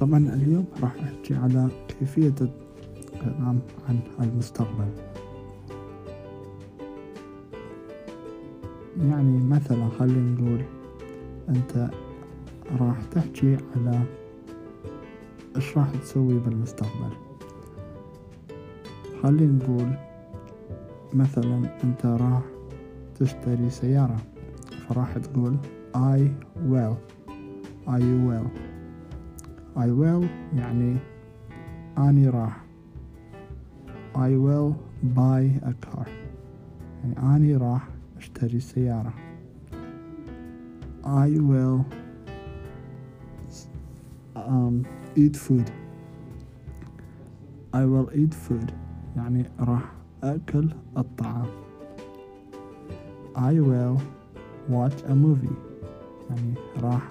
طبعا اليوم راح أحكي على كيفية الكلام عن المستقبل. يعني مثلا خلينا نقول أنت راح تحكي على إيش راح تسوي بالمستقبل. خلينا نقول مثلا أنت راح تشتري سيارة فراح تقول I will I will. I will يعني أني راح I will buy a car يعني أني راح أشتري سيارة I will um, eat food I will eat food يعني راح أكل الطعام I will watch a movie يعني راح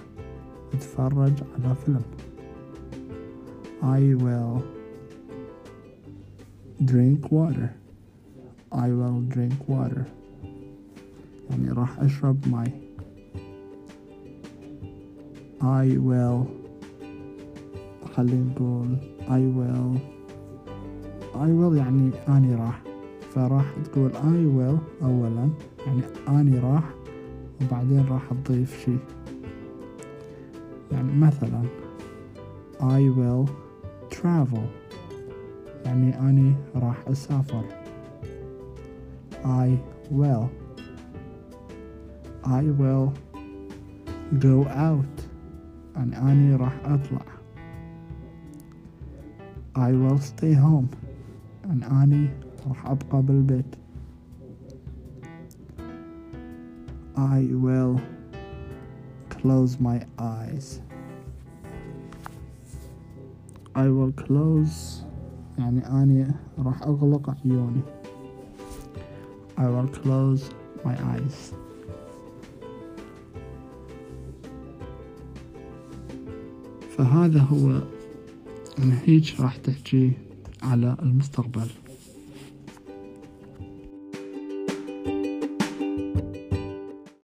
أتفرج على فيلم I will drink water. I will drink water. يعني راح أشرب ماي. I will خلينا نقول I will. I will يعني أني راح. فراح تقول I will أولا. يعني أني راح وبعدين راح تضيف شي يعني مثلا I will travel يعني أني راح أسافر I will I will go out يعني أني راح أطلع I will stay home يعني أني راح أبقى بالبيت I will close my eyes I will close. يعني أني راح أغلق عيوني. I will close my eyes. فهذا هو هيج راح تحكي على المستقبل.